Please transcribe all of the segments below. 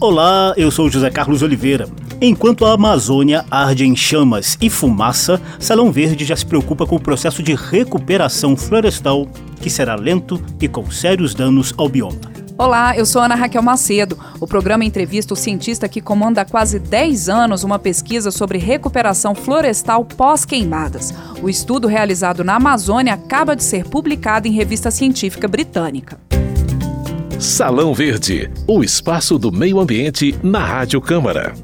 Olá, eu sou José Carlos Oliveira. Enquanto a Amazônia arde em chamas e fumaça, Salão Verde já se preocupa com o processo de recuperação florestal, que será lento e com sérios danos ao bioma. Olá, eu sou Ana Raquel Macedo. O programa entrevista o cientista que comanda há quase 10 anos uma pesquisa sobre recuperação florestal pós-queimadas. O estudo realizado na Amazônia acaba de ser publicado em revista científica britânica. Salão Verde, o espaço do meio ambiente na Rádio Câmara.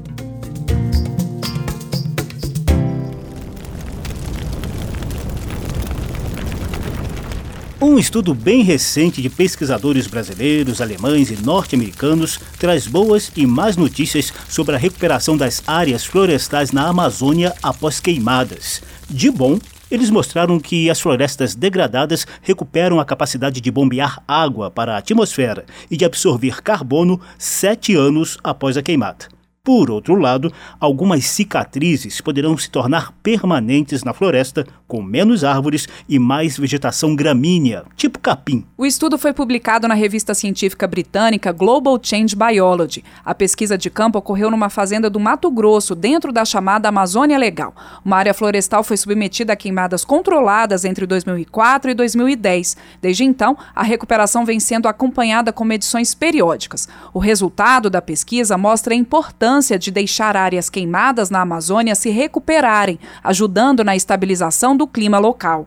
Um estudo bem recente de pesquisadores brasileiros, alemães e norte-americanos traz boas e más notícias sobre a recuperação das áreas florestais na Amazônia após queimadas. De bom, eles mostraram que as florestas degradadas recuperam a capacidade de bombear água para a atmosfera e de absorver carbono sete anos após a queimada. Por outro lado, algumas cicatrizes poderão se tornar permanentes na floresta, com menos árvores e mais vegetação gramínea, tipo capim. O estudo foi publicado na revista científica britânica Global Change Biology. A pesquisa de campo ocorreu numa fazenda do Mato Grosso, dentro da chamada Amazônia Legal. Uma área florestal foi submetida a queimadas controladas entre 2004 e 2010. Desde então, a recuperação vem sendo acompanhada com medições periódicas. O resultado da pesquisa mostra a importância importância de deixar áreas queimadas na Amazônia se recuperarem, ajudando na estabilização do clima local.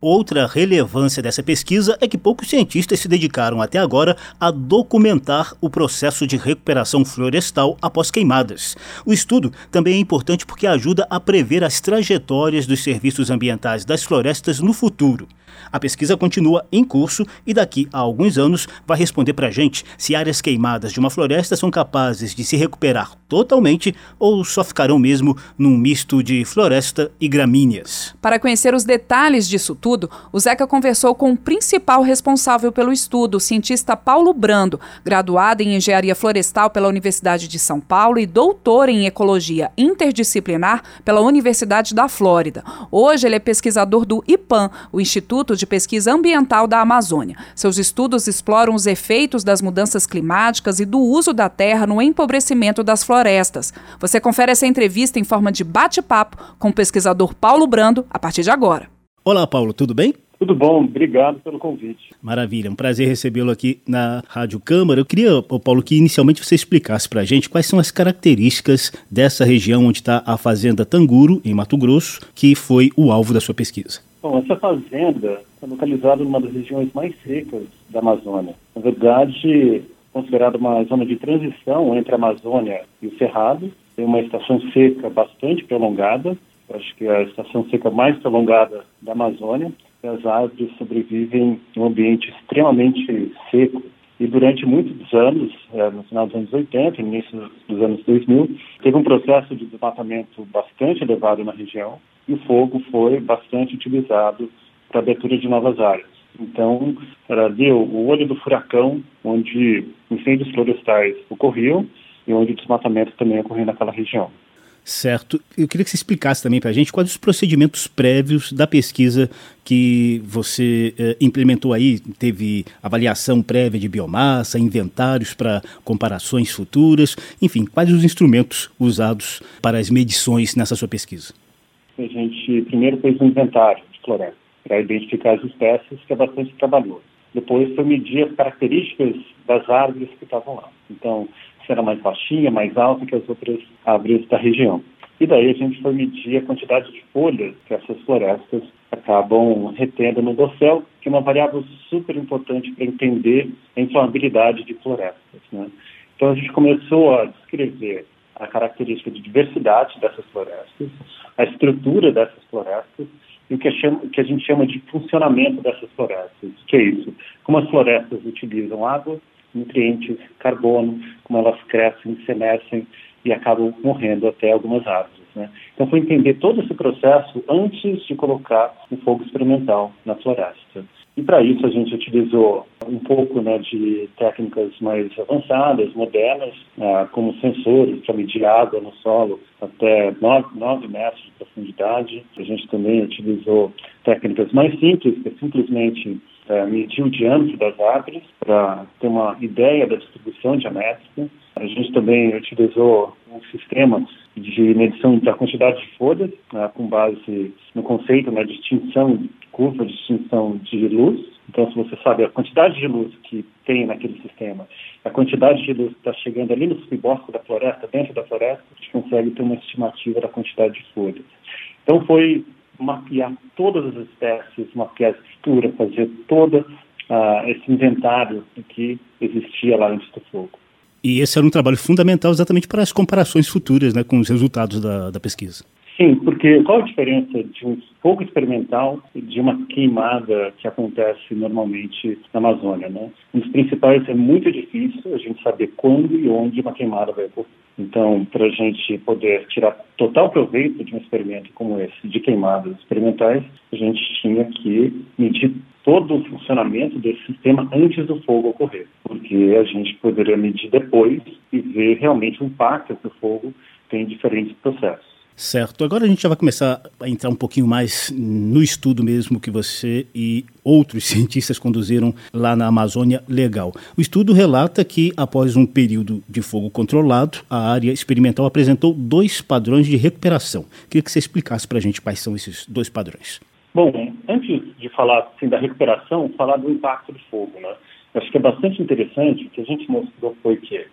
Outra relevância dessa pesquisa é que poucos cientistas se dedicaram até agora a documentar o processo de recuperação florestal após queimadas. O estudo também é importante porque ajuda a prever as trajetórias dos serviços ambientais das florestas no futuro. A pesquisa continua em curso e daqui a alguns anos vai responder para a gente se áreas queimadas de uma floresta são capazes de se recuperar totalmente ou só ficarão mesmo num misto de floresta e gramíneas. Para conhecer os detalhes disso tudo, o Zeca conversou com o principal responsável pelo estudo, o cientista Paulo Brando, graduado em Engenharia Florestal pela Universidade de São Paulo e doutor em Ecologia Interdisciplinar pela Universidade da Flórida. Hoje ele é pesquisador do IPAM, o Instituto Instituto de Pesquisa Ambiental da Amazônia. Seus estudos exploram os efeitos das mudanças climáticas e do uso da terra no empobrecimento das florestas. Você confere essa entrevista em forma de bate-papo com o pesquisador Paulo Brando a partir de agora. Olá, Paulo, tudo bem? Tudo bom, obrigado pelo convite. Maravilha, um prazer recebê-lo aqui na Rádio Câmara. Eu queria, Paulo, que inicialmente você explicasse para a gente quais são as características dessa região onde está a Fazenda Tanguro, em Mato Grosso, que foi o alvo da sua pesquisa. Bom, essa fazenda está localizada numa das regiões mais secas da Amazônia. Na verdade, considerada uma zona de transição entre a Amazônia e o Cerrado. Tem uma estação seca bastante prolongada, acho que é a estação seca mais prolongada da Amazônia. As árvores sobrevivem em um ambiente extremamente seco. E durante muitos anos, é, no final dos anos 80, início dos anos 2000, teve um processo de desmatamento bastante elevado na região, e o fogo foi bastante utilizado para abertura de novas áreas. Então, era ali o olho do furacão, onde incêndios florestais ocorriam e onde o desmatamento também ocorria naquela região. Certo. Eu queria que você explicasse também para a gente quais os procedimentos prévios da pesquisa que você eh, implementou aí. Teve avaliação prévia de biomassa, inventários para comparações futuras, enfim, quais os instrumentos usados para as medições nessa sua pesquisa? A gente primeiro fez um inventário de floresta para identificar as espécies, que é bastante trabalhoso. Depois foi medir as características das árvores que estavam lá. Então, se era mais baixinha, mais alta que as outras árvores da região. E daí a gente foi medir a quantidade de folhas que essas florestas acabam retendo no dossel, que é uma variável super importante para entender a inflamabilidade de florestas. Né? Então a gente começou a descrever a característica de diversidade dessas florestas, a estrutura dessas florestas e o que, chama, que a gente chama de funcionamento dessas florestas. que é isso? Como as florestas utilizam água, nutrientes, carbono, como elas crescem, se emergem e acabam morrendo até algumas árvores. Né? Então, foi entender todo esse processo antes de colocar um fogo experimental na floresta. E para isso a gente utilizou um pouco né, de técnicas mais avançadas, modernas, ah, como sensores para medir água no solo até 9, 9 metros de profundidade. A gente também utilizou técnicas mais simples, que é simplesmente é, medir o diâmetro das árvores para ter uma ideia da distribuição diamétrica. A gente também utilizou um sistema de medição da quantidade de folhas, né, com base no conceito né, de extinção, curva de extinção de luz. Então, se você sabe a quantidade de luz que tem naquele sistema, a quantidade de luz que está chegando ali no subbosque da floresta, dentro da floresta, a gente consegue ter uma estimativa da quantidade de folhas. Então, foi mapear todas as espécies, mapear a estrutura, fazer todo uh, esse inventário que existia lá antes do fogo. E esse era um trabalho fundamental exatamente para as comparações futuras né, com os resultados da, da pesquisa. Sim, porque qual a diferença de um fogo experimental de uma queimada que acontece normalmente na Amazônia, né? Um dos principais é muito difícil a gente saber quando e onde uma queimada vai ocorrer. Então, para a gente poder tirar total proveito de um experimento como esse, de queimadas experimentais, a gente tinha que medir todo o funcionamento desse sistema antes do fogo ocorrer, porque a gente poderia medir depois e ver realmente o impacto que o fogo tem em diferentes processos. Certo. Agora a gente já vai começar a entrar um pouquinho mais no estudo mesmo que você e outros cientistas conduziram lá na Amazônia Legal. O estudo relata que, após um período de fogo controlado, a área experimental apresentou dois padrões de recuperação. Queria que você explicasse para a gente quais são esses dois padrões. Bom, antes de falar assim, da recuperação, falar do impacto do fogo, né? Acho que é bastante interessante, o que a gente mostrou foi que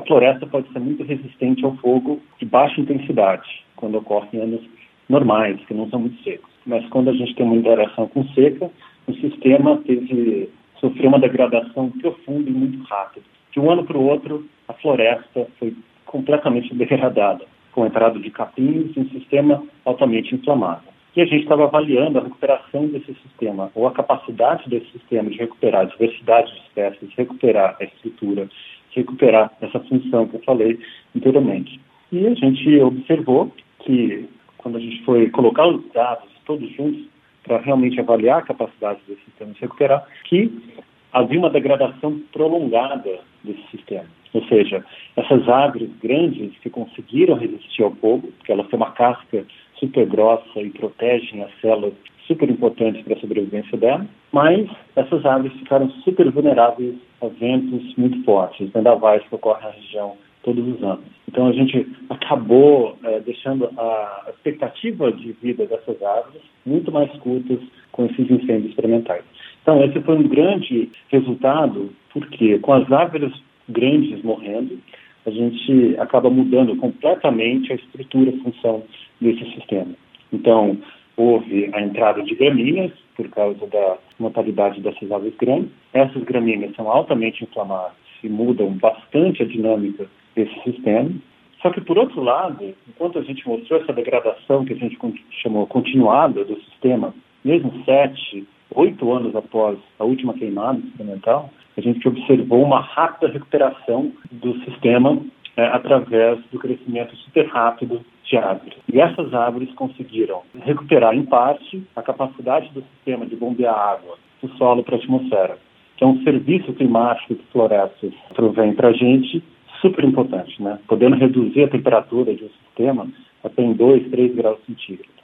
a floresta pode ser muito resistente ao fogo de baixa intensidade, quando ocorre em anos normais, que não são muito secos. Mas quando a gente tem uma interação com seca, o sistema teve, sofreu uma degradação profunda e muito rápida. De um ano para o outro, a floresta foi completamente degradada, com a entrada de capins e um sistema altamente inflamado que a gente estava avaliando a recuperação desse sistema, ou a capacidade desse sistema de recuperar a diversidade de espécies, recuperar a estrutura, recuperar essa função que eu falei anteriormente. E a gente observou que, quando a gente foi colocar os dados todos juntos, para realmente avaliar a capacidade desse sistema de recuperar, que havia uma degradação prolongada desse sistema. Ou seja, essas árvores grandes que conseguiram resistir ao fogo, porque elas têm uma casca super grossa e protegem as células super importantes para a sobrevivência dela, mas essas árvores ficaram super vulneráveis a ventos muito fortes, vendavais que ocorrem na região todos os anos. Então a gente acabou é, deixando a expectativa de vida dessas árvores muito mais curtas com esses incêndios experimentais. Então esse foi um grande resultado, porque com as árvores grandes morrendo, a gente acaba mudando completamente a estrutura e função desse sistema. Então, houve a entrada de gramíneas, por causa da mortalidade dessas aves grandes. Essas gramíneas são altamente inflamadas e mudam bastante a dinâmica desse sistema. Só que, por outro lado, enquanto a gente mostrou essa degradação que a gente chamou continuada do sistema, mesmo sete, oito anos após a última queimada experimental, a gente observou uma rápida recuperação do sistema é, através do crescimento super rápido de árvores. E essas árvores conseguiram recuperar, em parte, a capacidade do sistema de bombear água do solo para a atmosfera, que é um serviço climático que florestas provém para a gente super importante, né? podendo reduzir a temperatura de um sistema até em 2, 3 graus centígrados.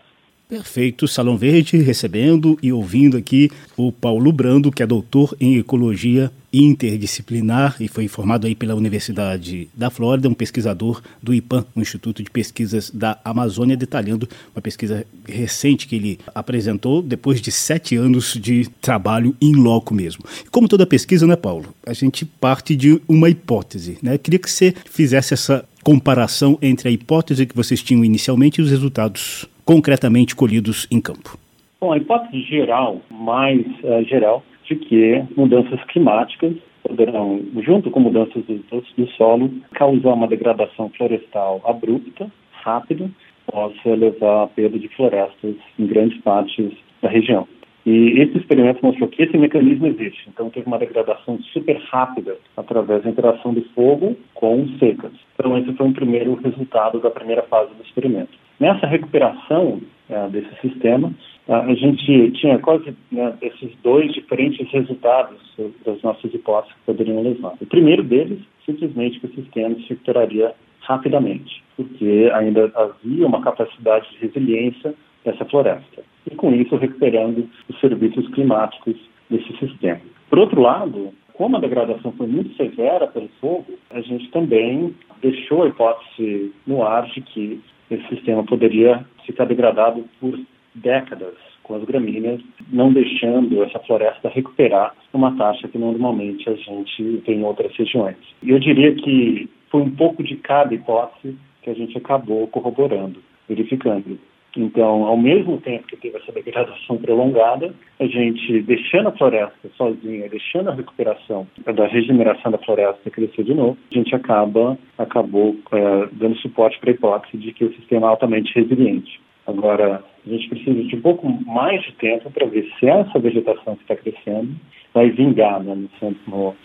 Perfeito, Salão Verde recebendo e ouvindo aqui o Paulo Brando, que é doutor em ecologia interdisciplinar e foi formado aí pela Universidade da Flórida, um pesquisador do IPAM, o Instituto de Pesquisas da Amazônia, detalhando uma pesquisa recente que ele apresentou depois de sete anos de trabalho em loco mesmo. Como toda pesquisa, né, Paulo? A gente parte de uma hipótese, né? Queria que você fizesse essa comparação entre a hipótese que vocês tinham inicialmente e os resultados concretamente colhidos em campo? Bom, a hipótese geral, mais uh, geral, de que mudanças climáticas poderão, junto com mudanças do, do solo, causar uma degradação florestal abrupta, rápida, possa levar à perda de florestas em grandes partes da região. E esse experimento mostrou que esse mecanismo existe. Então, teve uma degradação super rápida através da interação do fogo com secas. Então, esse foi um primeiro resultado da primeira fase do experimento. Nessa recuperação é, desse sistema, a gente tinha quase né, esses dois diferentes resultados das nossas hipóteses que poderiam levar. O primeiro deles, simplesmente que o sistema se recuperaria rapidamente, porque ainda havia uma capacidade de resiliência dessa floresta. E com isso, recuperando os serviços climáticos desse sistema. Por outro lado, como a degradação foi muito severa pelo fogo, a gente também deixou a hipótese no ar de que esse sistema poderia ficar degradado por décadas com as gramíneas, não deixando essa floresta recuperar uma taxa que normalmente a gente tem em outras regiões. E eu diria que foi um pouco de cada hipótese que a gente acabou corroborando, verificando. Então, ao mesmo tempo que teve essa degradação prolongada, a gente deixando a floresta sozinha, deixando a recuperação da regeneração da floresta crescer de novo, a gente acaba acabou é, dando suporte para a hipótese de que o sistema é altamente resiliente. Agora, a gente precisa de um pouco mais de tempo para ver se essa vegetação que está crescendo vai vingar, né, no centro,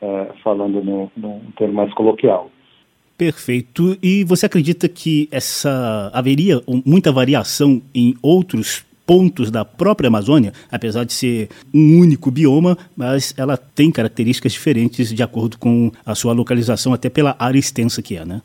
é, falando no, no termo mais coloquial. Perfeito. E você acredita que essa haveria muita variação em outros pontos da própria Amazônia, apesar de ser um único bioma, mas ela tem características diferentes de acordo com a sua localização, até pela área extensa que é, né?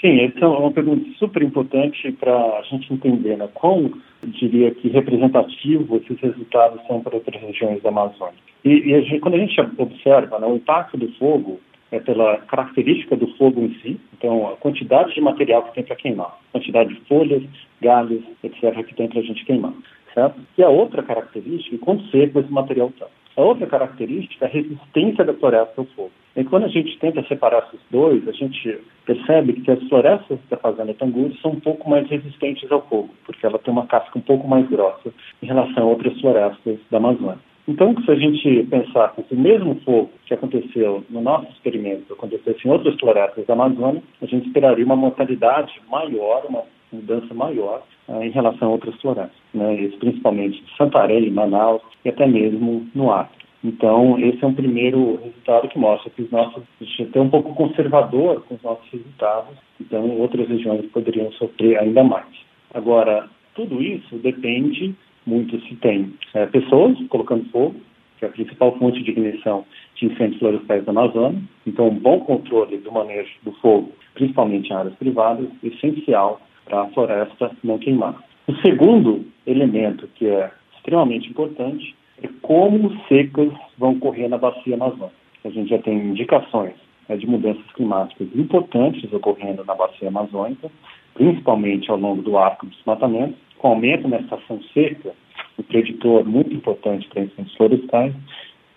Sim, essa é uma pergunta super importante para a gente entender né, quão, diria que, representativo esses resultados são para outras regiões da Amazônia. E, e a gente, quando a gente observa né, o impacto do fogo é pela característica do fogo em si, então a quantidade de material que tem para queimar, quantidade de folhas, galhos, etc., que tem para a gente queimar, certo? E a outra característica, quanto seco esse material está. A outra característica é a resistência da floresta ao fogo. E quando a gente tenta separar esses dois, a gente percebe que as florestas da Fazenda Tangude são um pouco mais resistentes ao fogo, porque ela tem uma casca um pouco mais grossa em relação a outras florestas da Amazônia. Então, se a gente pensar que esse mesmo fogo que aconteceu no nosso experimento acontecesse em outras florestas da Amazônia, a gente esperaria uma mortalidade maior, uma mudança maior uh, em relação a outras florestas, né? Isso principalmente em Santarém, Manaus e até mesmo no Acre. Então, esse é um primeiro resultado que mostra que os nossos, a gente é um pouco conservador com os nossos resultados, então outras regiões poderiam sofrer ainda mais. Agora, tudo isso depende muito se tem é, pessoas colocando fogo, que é a principal fonte de ignição de incêndios florestais da Amazônia. Então, um bom controle do manejo do fogo, principalmente em áreas privadas, é essencial para a floresta não queimar. O segundo elemento que é extremamente importante é como secas vão ocorrer na bacia amazônica. A gente já tem indicações é, de mudanças climáticas importantes ocorrendo na bacia amazônica, principalmente ao longo do arco dos desmatamento, com aumento na estação seca, um preditor muito importante para incêndios florestais,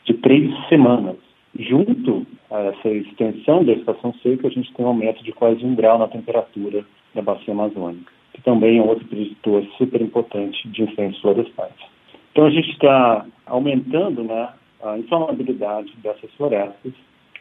de três semanas. Junto a essa extensão da estação seca, a gente tem um aumento de quase um grau na temperatura da bacia amazônica, que também é outro preditor super importante de incêndios florestais. Então a gente está aumentando né, a inflamabilidade dessas florestas.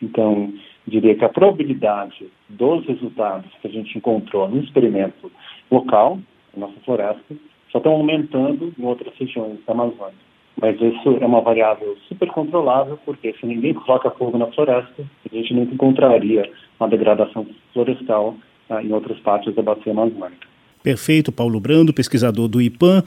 Então, diria que a probabilidade dos resultados que a gente encontrou no experimento local, nossa floresta, só estão aumentando em outras regiões da Amazônia. Mas isso é uma variável super controlável, porque se ninguém coloca fogo na floresta, a gente não encontraria uma degradação florestal ah, em outras partes da bacia amazônica. Perfeito, Paulo Brando, pesquisador do IPAM.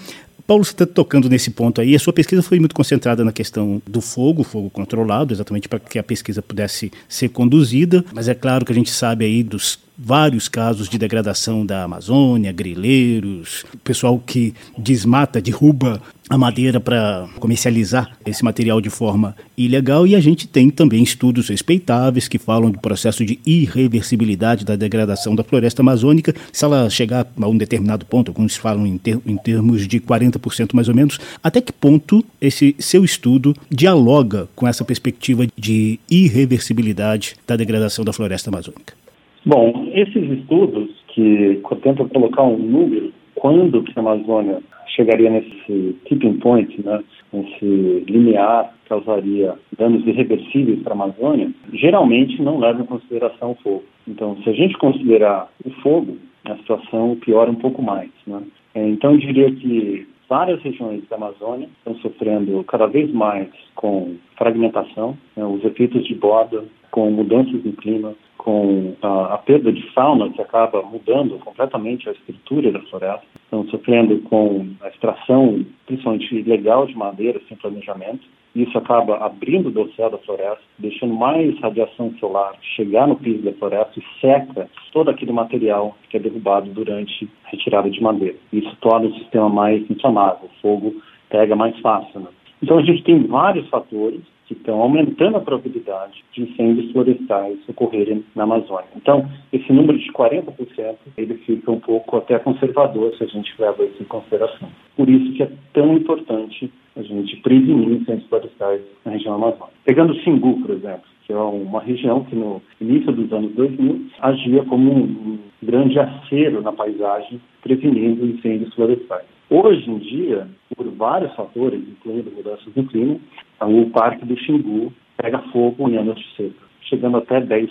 Paulo, você está tocando nesse ponto aí. A sua pesquisa foi muito concentrada na questão do fogo, fogo controlado, exatamente para que a pesquisa pudesse ser conduzida. Mas é claro que a gente sabe aí dos vários casos de degradação da Amazônia, grileiros, pessoal que desmata, derruba a madeira para comercializar esse material de forma ilegal e a gente tem também estudos respeitáveis que falam do processo de irreversibilidade da degradação da floresta amazônica. Se ela chegar a um determinado ponto, alguns falam em, ter, em termos de 40% mais ou menos, até que ponto esse seu estudo dialoga com essa perspectiva de irreversibilidade da degradação da floresta amazônica? Bom, esses estudos que tentam colocar um número, quando que a Amazônia chegaria nesse tipping point, né, nesse limiar, causaria danos irreversíveis para a Amazônia, geralmente não levam em consideração o fogo. Então, se a gente considerar o fogo, a situação piora um pouco mais. Né? Então, eu diria que várias regiões da Amazônia estão sofrendo cada vez mais com fragmentação, né, os efeitos de borda, com mudanças no clima, com a, a, perda de fauna que acaba mudando completamente a estrutura da floresta, estão sofrendo com a extração, principalmente ilegal de madeira sem planejamento. Isso acaba abrindo o dossel da floresta, deixando mais radiação solar chegar no piso da floresta e seca todo aquele material que é derrubado durante a retirada de madeira. Isso torna o sistema mais inflamável, o fogo pega mais fácil. Né? Então a gente tem vários fatores que estão aumentando a probabilidade de incêndios florestais ocorrerem na Amazônia. Então, esse número de 40%, ele fica um pouco até conservador se a gente leva isso em consideração. Por isso que é tão importante a gente prevenir incêndios florestais na região amazônica. Pegando o Xingu, por exemplo, que é uma região que no início dos anos 2000 agia como um grande acero na paisagem, prevenindo incêndios florestais. Hoje em dia, por vários fatores, incluindo mudanças no clima, o Parque do Xingu pega fogo em anos de seca, chegando até 10%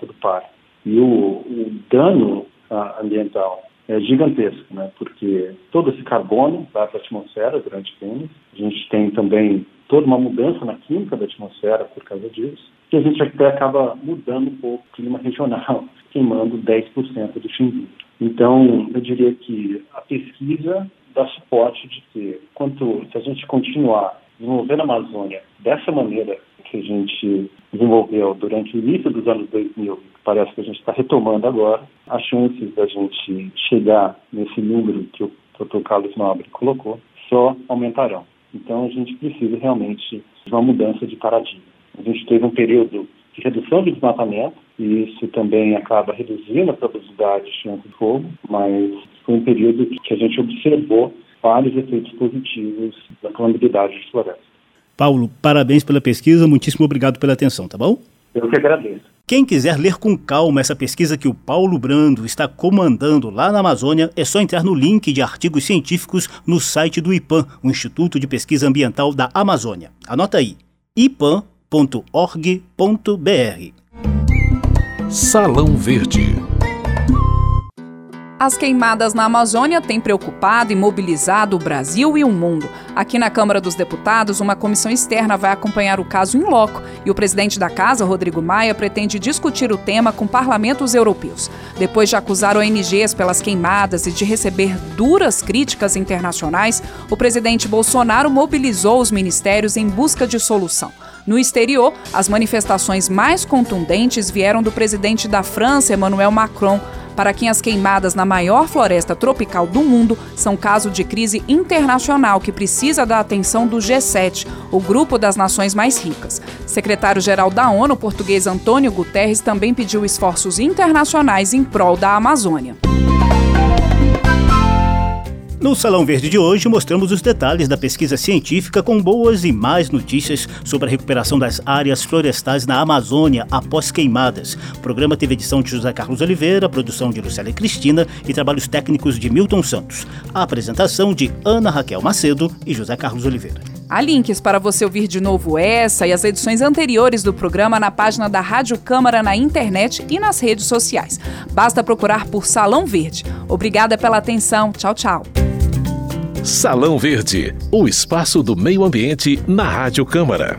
do parque. E o, o dano ah, ambiental é gigantesco, né? porque todo esse carbono vai para a atmosfera durante anos. A gente tem também toda uma mudança na química da atmosfera por causa disso, e a gente até acaba mudando um pouco o clima regional, queimando 10% do Xingu. Então, eu diria que a pesquisa dá suporte de que, quanto, se a gente continuar desenvolvendo a Amazônia dessa maneira que a gente desenvolveu durante o início dos anos 2000, que parece que a gente está retomando agora, as chances da gente chegar nesse número que o Dr. Carlos Nobre colocou só aumentarão. Então, a gente precisa realmente de uma mudança de paradigma. A gente teve um período de redução de desmatamento, e isso também acaba reduzindo a probabilidade de chance de fogo, mas foi um período que a gente observou vários efeitos positivos da calamidade de floresta. Paulo, parabéns pela pesquisa, muitíssimo obrigado pela atenção, tá bom? Eu que agradeço. Quem quiser ler com calma essa pesquisa que o Paulo Brando está comandando lá na Amazônia, é só entrar no link de artigos científicos no site do IPAM, o Instituto de Pesquisa Ambiental da Amazônia. Anota aí, ipan.org.br. Salão Verde as queimadas na Amazônia têm preocupado e mobilizado o Brasil e o mundo. Aqui na Câmara dos Deputados, uma comissão externa vai acompanhar o caso em loco e o presidente da casa, Rodrigo Maia, pretende discutir o tema com parlamentos europeus. Depois de acusar ONGs pelas queimadas e de receber duras críticas internacionais, o presidente Bolsonaro mobilizou os ministérios em busca de solução. No exterior, as manifestações mais contundentes vieram do presidente da França, Emmanuel Macron para quem as queimadas na maior floresta tropical do mundo são caso de crise internacional que precisa da atenção do G7, o grupo das nações mais ricas. Secretário-geral da ONU, português Antônio Guterres, também pediu esforços internacionais em prol da Amazônia. No Salão Verde de hoje, mostramos os detalhes da pesquisa científica com boas e más notícias sobre a recuperação das áreas florestais na Amazônia após queimadas. O programa teve edição de José Carlos Oliveira, produção de Lucélia Cristina e trabalhos técnicos de Milton Santos. A apresentação de Ana Raquel Macedo e José Carlos Oliveira. Há links para você ouvir de novo essa e as edições anteriores do programa na página da Rádio Câmara na internet e nas redes sociais. Basta procurar por Salão Verde. Obrigada pela atenção. Tchau, tchau. Salão Verde, o espaço do meio ambiente na Rádio Câmara.